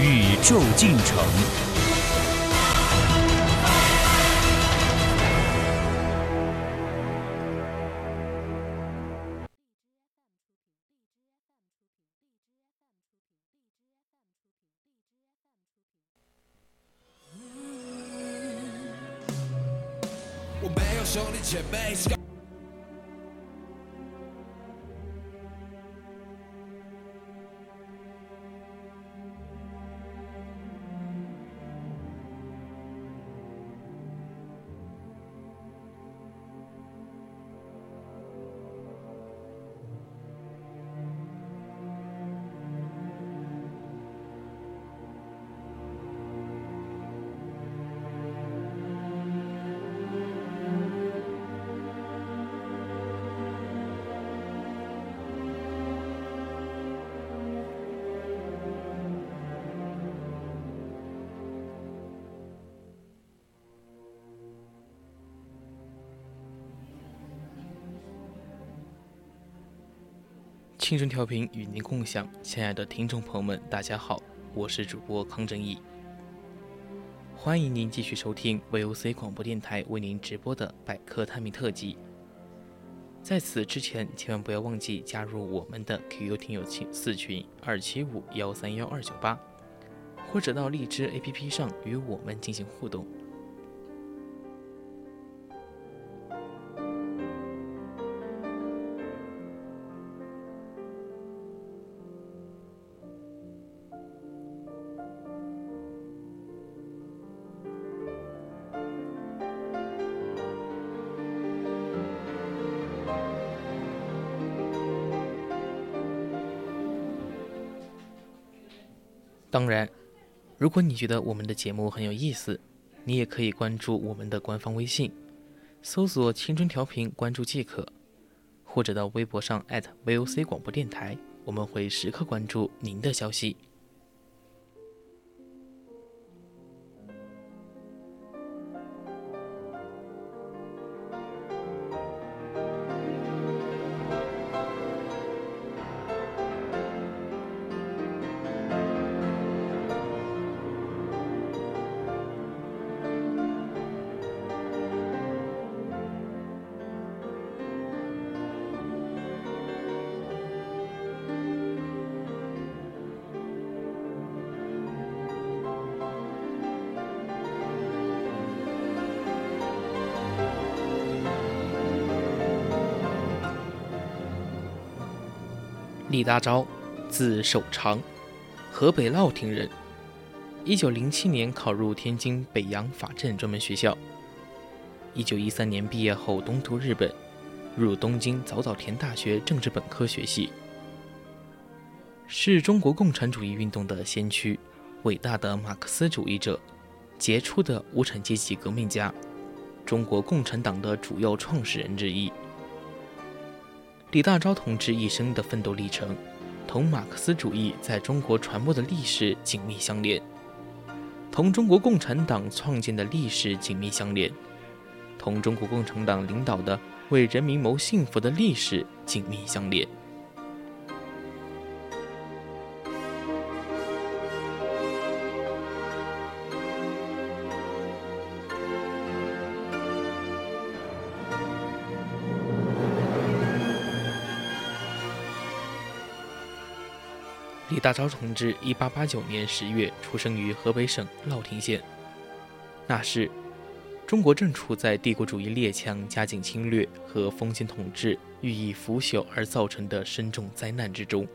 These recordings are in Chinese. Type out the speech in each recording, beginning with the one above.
宇宙进程。青春调频与您共享，亲爱的听众朋友们，大家好，我是主播康正义，欢迎您继续收听 VOC 广播电台为您直播的百科探秘特辑。在此之前，千万不要忘记加入我们的 QQ 听友群四群二七五幺三幺二九八，或者到荔枝 APP 上与我们进行互动。如果你觉得我们的节目很有意思，你也可以关注我们的官方微信，搜索“青春调频”关注即可，或者到微博上 @VOC 广播电台，我们会时刻关注您的消息。李大钊，字守常，河北乐亭人。一九零七年考入天津北洋法政专门学校。一九一三年毕业后东渡日本，入东京早稻田大学政治本科学系。是中国共产主义运动的先驱，伟大的马克思主义者，杰出的无产阶级革命家，中国共产党的主要创始人之一。李大钊同志一生的奋斗历程，同马克思主义在中国传播的历史紧密相连，同中国共产党创建的历史紧密相连，同中国共产党领导的为人民谋幸福的历史紧密相连。李大钊同志，一八八九年十月出生于河北省乐亭县。那时，中国正处在帝国主义列强加紧侵略和封建统治予以腐朽而造成的深重灾难之中，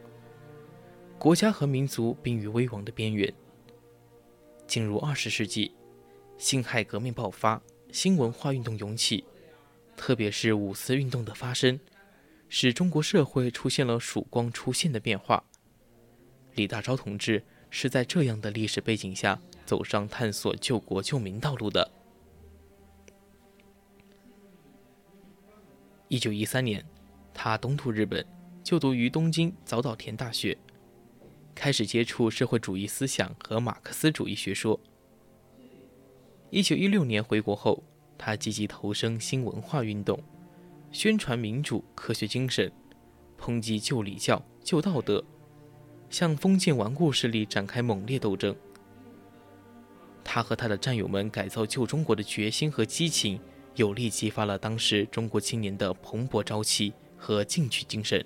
国家和民族濒于危亡的边缘。进入二十世纪，辛亥革命爆发，新文化运动涌起，特别是五四运动的发生，使中国社会出现了曙光出现的变化。李大钊同志是在这样的历史背景下走上探索救国救民道路的。一九一三年，他东渡日本，就读于东京早稻田大学，开始接触社会主义思想和马克思主义学说。一九一六年回国后，他积极投身新文化运动，宣传民主科学精神，抨击旧礼教旧道德，向封建顽固势力展开猛烈斗争。他和他的战友们改造旧中国的决心和激情。有力激发了当时中国青年的蓬勃朝气和进取精神。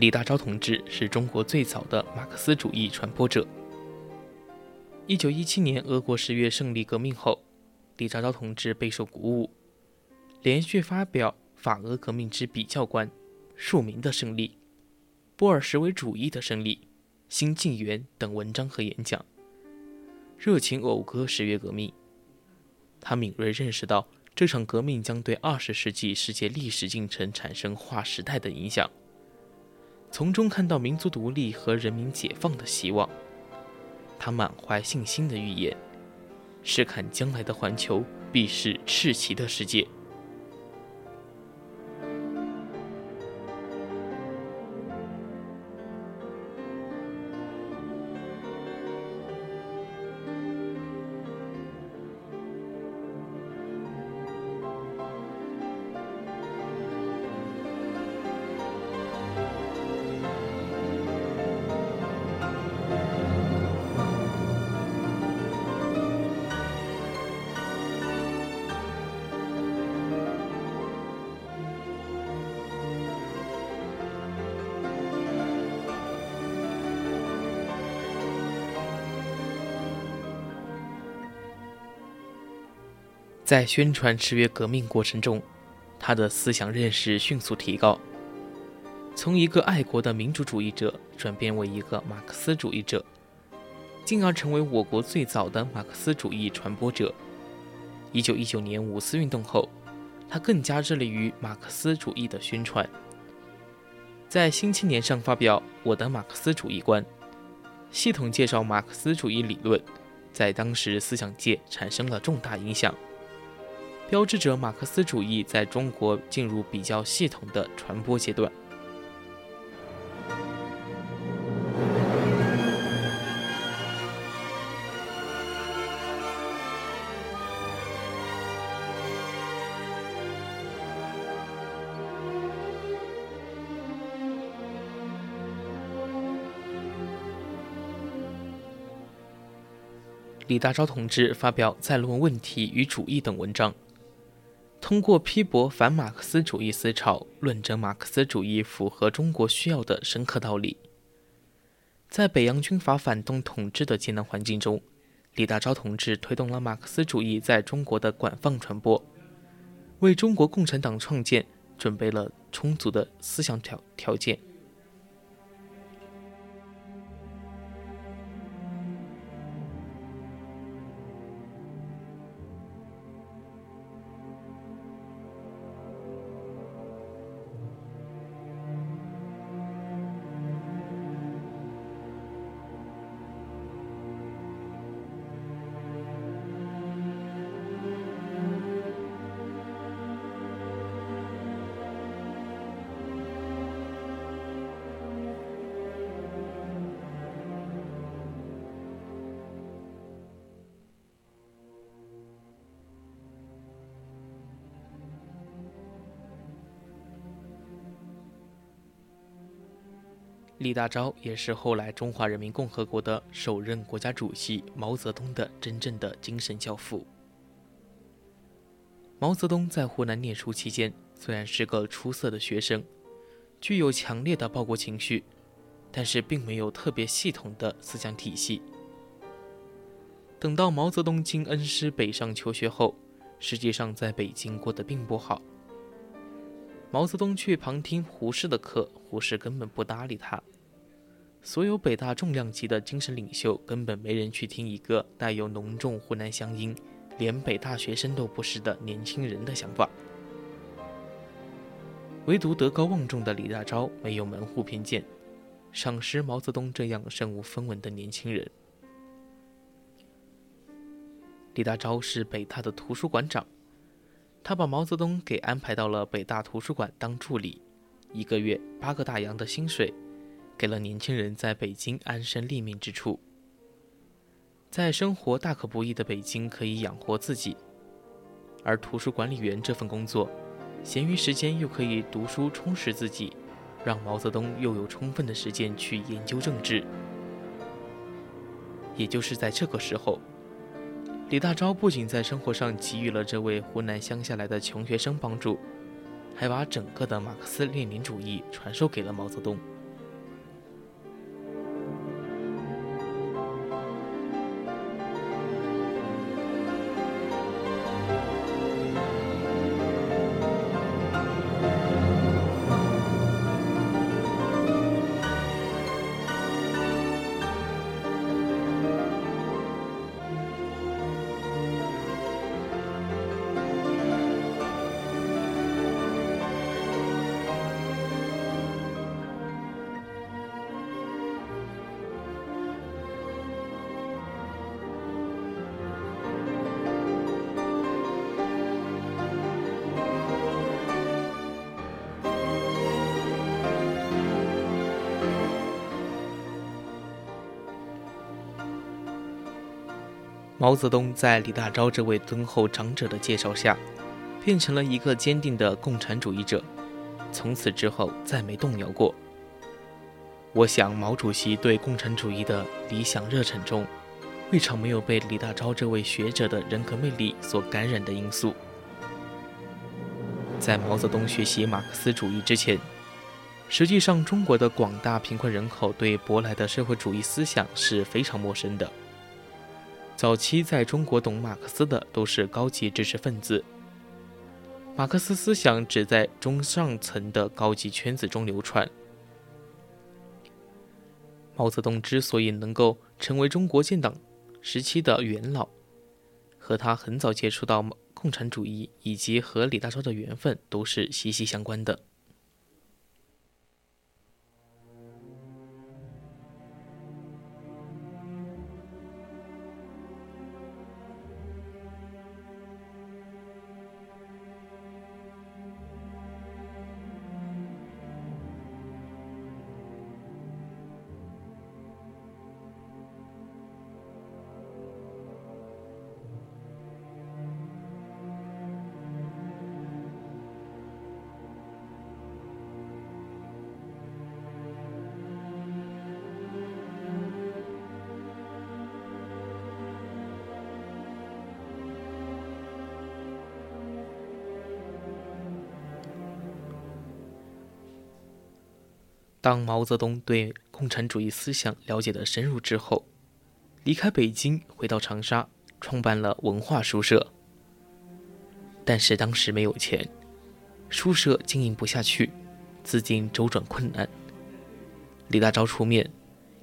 李大钊同志是中国最早的马克思主义传播者。一九一七年俄国十月胜利革命后，李大钊同志备受鼓舞，连续发表《法俄革命之比较观》《庶民的胜利》《波尔什维主义的胜利》《新纪元》等文章和演讲，热情讴歌十月革命。他敏锐认识到这场革命将对二十世纪世界历史进程产生划时代的影响。从中看到民族独立和人民解放的希望，他满怀信心的预言：试看将来的环球必是赤旗的世界。在宣传十月革命过程中，他的思想认识迅速提高，从一个爱国的民主主义者转变为一个马克思主义者，进而成为我国最早的马克思主义传播者。一九一九年五四运动后，他更加致力于马克思主义的宣传，在《新青年》上发表《我的马克思主义观》，系统介绍马克思主义理论，在当时思想界产生了重大影响。标志着马克思主义在中国进入比较系统的传播阶段。李大钊同志发表《在论问题与主义》等文章。通过批驳反马克思主义思潮，论证马克思主义符合中国需要的深刻道理。在北洋军阀反动统治的艰难环境中，李大钊同志推动了马克思主义在中国的广泛传播，为中国共产党创建准备了充足的思想条条件。李大钊也是后来中华人民共和国的首任国家主席毛泽东的真正的精神教父。毛泽东在湖南念书期间，虽然是个出色的学生，具有强烈的报国情绪，但是并没有特别系统的思想体系。等到毛泽东经恩师北上求学后，实际上在北京过得并不好。毛泽东去旁听胡适的课，胡适根本不搭理他。所有北大重量级的精神领袖，根本没人去听一个带有浓重湖南乡音、连北大学生都不是的年轻人的想法。唯独德高望重的李大钊没有门户偏见，赏识毛泽东这样身无分文的年轻人。李大钊是北大的图书馆长，他把毛泽东给安排到了北大图书馆当助理，一个月八个大洋的薪水，给了年轻人在北京安身立命之处。在生活大可不易的北京，可以养活自己，而图书管理员这份工作，闲余时间又可以读书充实自己，让毛泽东又有充分的时间去研究政治。也就是在这个时候。李大钊不仅在生活上给予了这位湖南乡下来的穷学生帮助，还把整个的马克思列宁主义传授给了毛泽东。毛泽东在李大钊这位敦厚长者的介绍下，变成了一个坚定的共产主义者，从此之后再没动摇过。我想，毛主席对共产主义的理想热忱中，未尝没有被李大钊这位学者的人格魅力所感染的因素。在毛泽东学习马克思主义之前，实际上中国的广大贫困人口对舶来的社会主义思想是非常陌生的。早期在中国懂马克思的都是高级知识分子，马克思思想只在中上层的高级圈子中流传。毛泽东之所以能够成为中国建党时期的元老，和他很早接触到共产主义以及和李大钊的缘分都是息息相关的。当毛泽东对共产主义思想了解的深入之后，离开北京回到长沙，创办了文化书社。但是当时没有钱，书社经营不下去，资金周转困难。李大钊出面，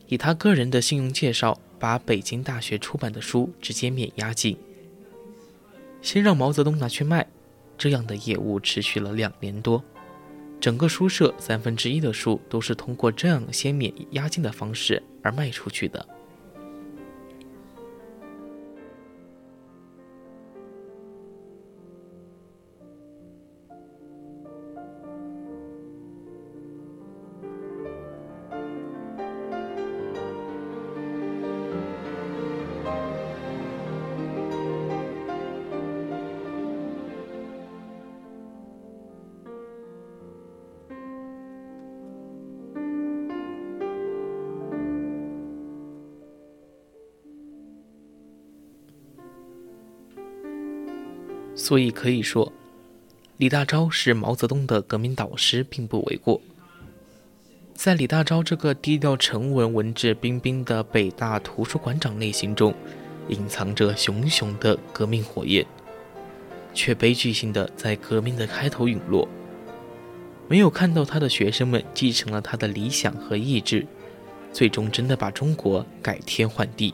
以他个人的信用介绍，把北京大学出版的书直接免押金，先让毛泽东拿去卖。这样的业务持续了两年多。整个书社三分之一的书都是通过这样先免押金的方式而卖出去的。所以可以说，李大钊是毛泽东的革命导师，并不为过。在李大钊这个低调沉稳、文质彬彬的北大图书馆长内心中，隐藏着熊熊的革命火焰，却悲剧性的在革命的开头陨落。没有看到他的学生们继承了他的理想和意志，最终真的把中国改天换地。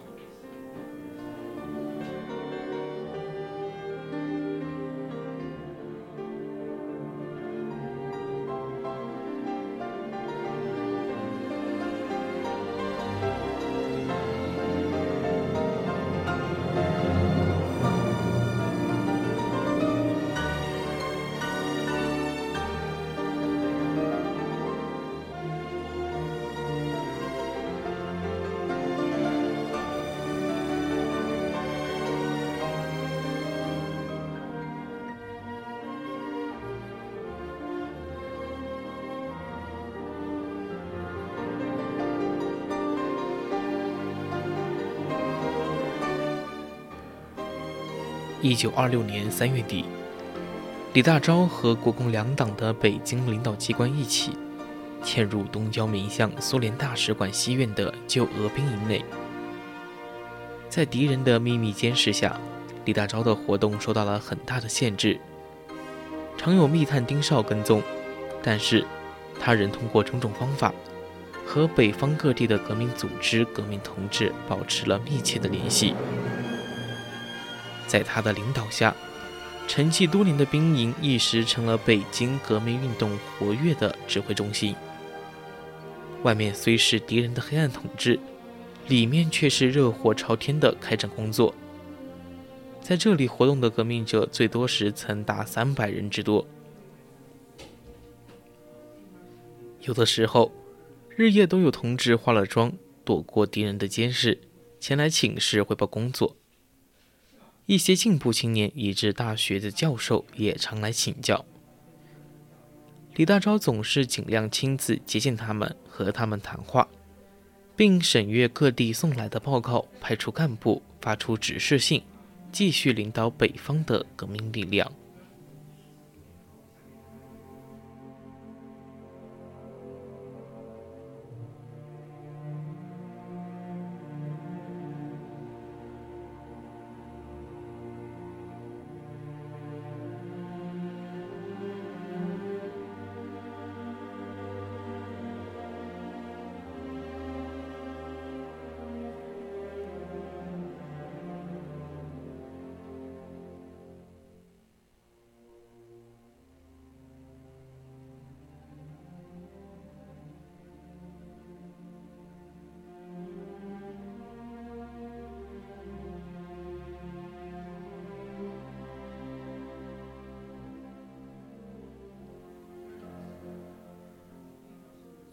一九二六年三月底，李大钊和国共两党的北京领导机关一起，潜入东交民巷苏联大使馆西院的旧俄兵营内。在敌人的秘密监视下，李大钊的活动受到了很大的限制，常有密探丁少跟踪，但是他仍通过种种方法，和北方各地的革命组织、革命同志保持了密切的联系。在他的领导下，沉寂多年的兵营一时成了北京革命运动活跃的指挥中心。外面虽是敌人的黑暗统治，里面却是热火朝天的开展工作。在这里活动的革命者，最多时曾达三百人之多。有的时候，日夜都有同志化了妆，躲过敌人的监视，前来请示汇报工作。一些进步青年，以至大学的教授也常来请教。李大钊总是尽量亲自接见他们，和他们谈话，并审阅各地送来的报告，派出干部发出指示信，继续领导北方的革命力量。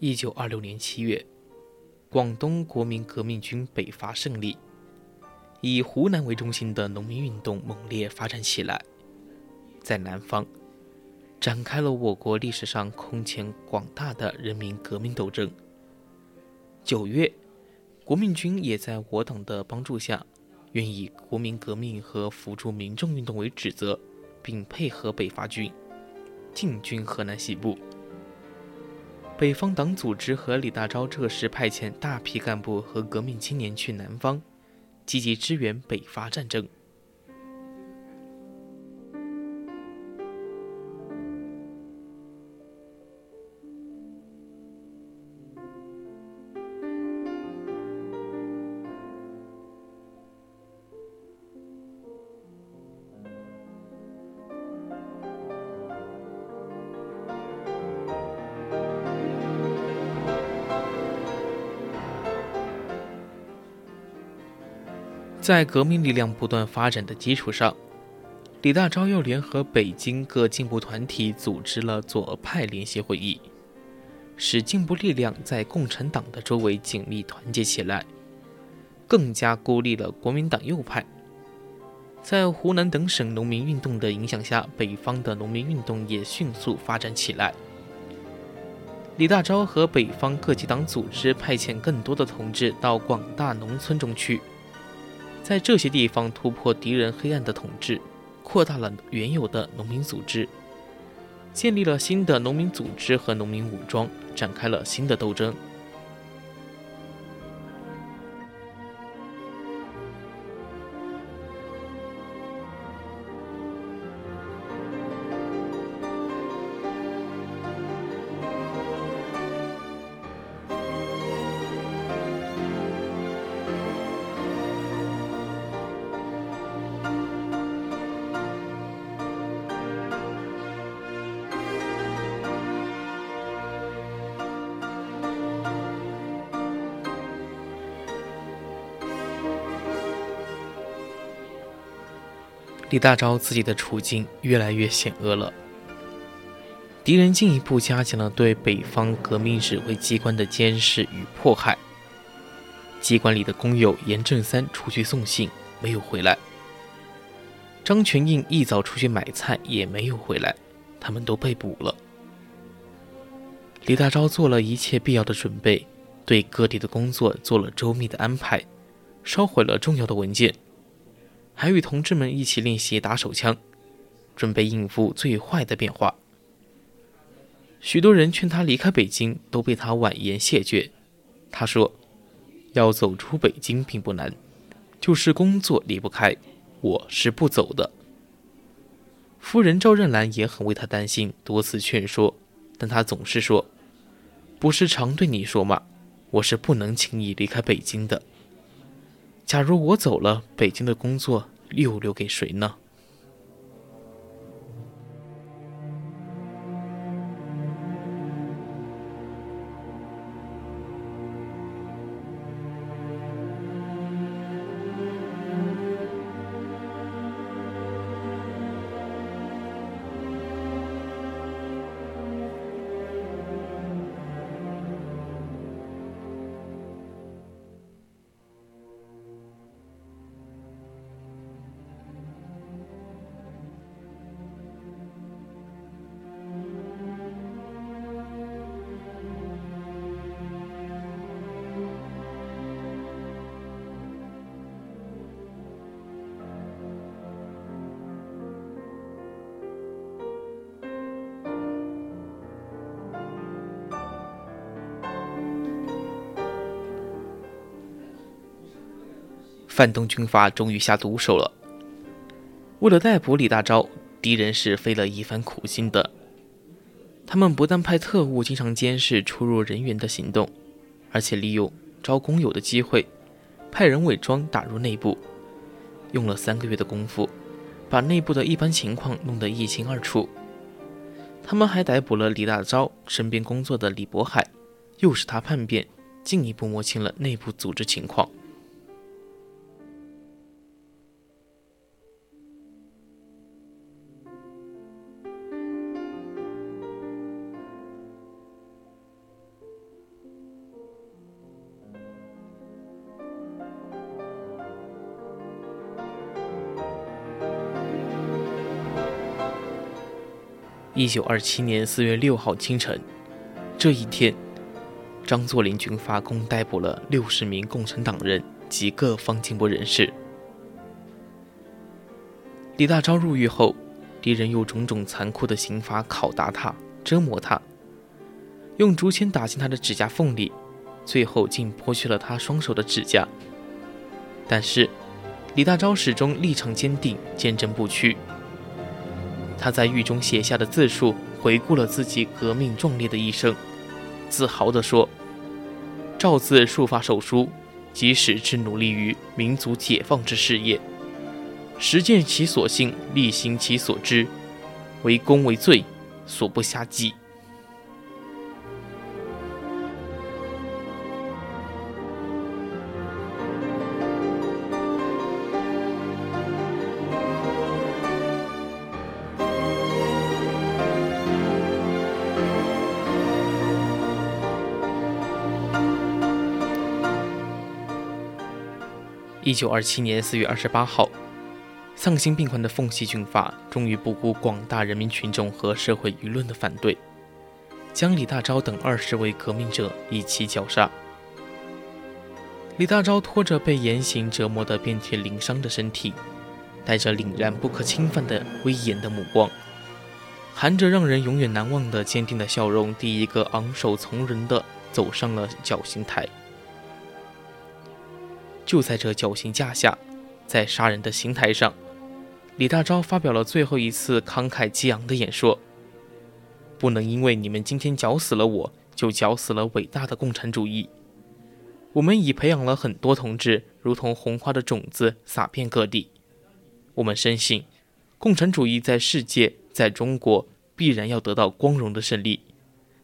一九二六年七月，广东国民革命军北伐胜利，以湖南为中心的农民运动猛烈发展起来，在南方展开了我国历史上空前广大的人民革命斗争。九月，国民军也在我党的帮助下，愿以国民革命和扶助民众运动为指责，并配合北伐军进军河南西部。北方党组织和李大钊这时派遣大批干部和革命青年去南方，积极支援北伐战争。在革命力量不断发展的基础上，李大钊又联合北京各进步团体组织了左派联席会议，使进步力量在共产党的周围紧密团结起来，更加孤立了国民党右派。在湖南等省农民运动的影响下，北方的农民运动也迅速发展起来。李大钊和北方各级党组织派遣更多的同志到广大农村中去。在这些地方突破敌人黑暗的统治，扩大了原有的农民组织，建立了新的农民组织和农民武装，展开了新的斗争。李大钊自己的处境越来越险恶了。敌人进一步加强了对北方革命指挥机关的监视与迫害。机关里的工友严正三出去送信没有回来，张全印一早出去买菜也没有回来，他们都被捕了。李大钊做了一切必要的准备，对各地的工作做了周密的安排，烧毁了重要的文件。还与同志们一起练习打手枪，准备应付最坏的变化。许多人劝他离开北京，都被他婉言谢绝。他说：“要走出北京并不难，就是工作离不开，我是不走的。”夫人赵任兰也很为他担心，多次劝说，但他总是说：“不是常对你说吗？我是不能轻易离开北京的。假如我走了，北京的工作。”又留给谁呢？反动军阀终于下毒手了。为了逮捕李大钊，敌人是费了一番苦心的。他们不但派特务经常监视出入人员的行动，而且利用招工友的机会，派人伪装打入内部。用了三个月的功夫，把内部的一般情况弄得一清二楚。他们还逮捕了李大钊身边工作的李渤海，诱使他叛变，进一步摸清了内部组织情况。一九二七年四月六号清晨，这一天，张作霖军阀共逮捕了六十名共产党人及各方进步人士。李大钊入狱后，敌人用种种残酷的刑罚拷打他、折磨他，用竹签打进他的指甲缝里，最后竟剥去了他双手的指甲。但是，李大钊始终立场坚定，坚贞不屈。他在狱中写下的自述，回顾了自己革命壮烈的一生，自豪地说：“赵字术法手书，即使之努力于民族解放之事业，实践其所信，力行其所知，为功为罪，所不暇计。”一九二七年四月二十八号，丧心病狂的奉系军阀终于不顾广大人民群众和社会舆论的反对，将李大钊等二十位革命者一起绞杀。李大钊拖着被严刑折磨得遍体鳞伤的身体，带着凛然不可侵犯的威严的目光，含着让人永远难忘的坚定的笑容，第一个昂首从容地走上了绞刑台。就在这绞刑架下，在杀人的刑台上，李大钊发表了最后一次慷慨激昂的演说。不能因为你们今天绞死了我，就绞死了伟大的共产主义。我们已培养了很多同志，如同红花的种子撒遍各地。我们深信，共产主义在世界，在中国必然要得到光荣的胜利。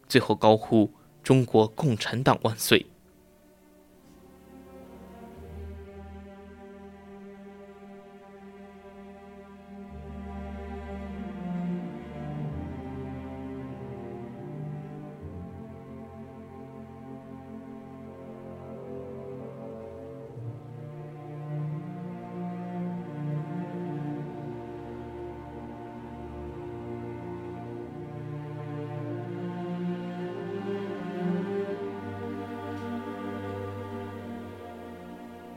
最后高呼：中国共产党万岁！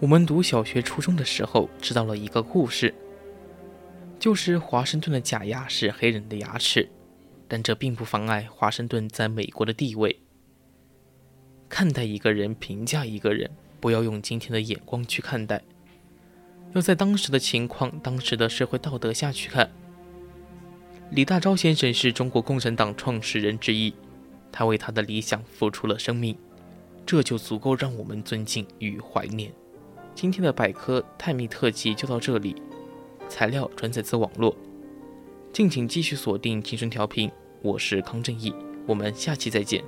我们读小学、初中的时候知道了一个故事，就是华盛顿的假牙是黑人的牙齿，但这并不妨碍华盛顿在美国的地位。看待一个人、评价一个人，不要用今天的眼光去看待，要在当时的情况、当时的社会道德下去看。李大钊先生是中国共产党创始人之一，他为他的理想付出了生命，这就足够让我们尊敬与怀念。今天的百科探秘特辑就到这里，材料转载自网络，敬请继续锁定青春调频，我是康正义，我们下期再见。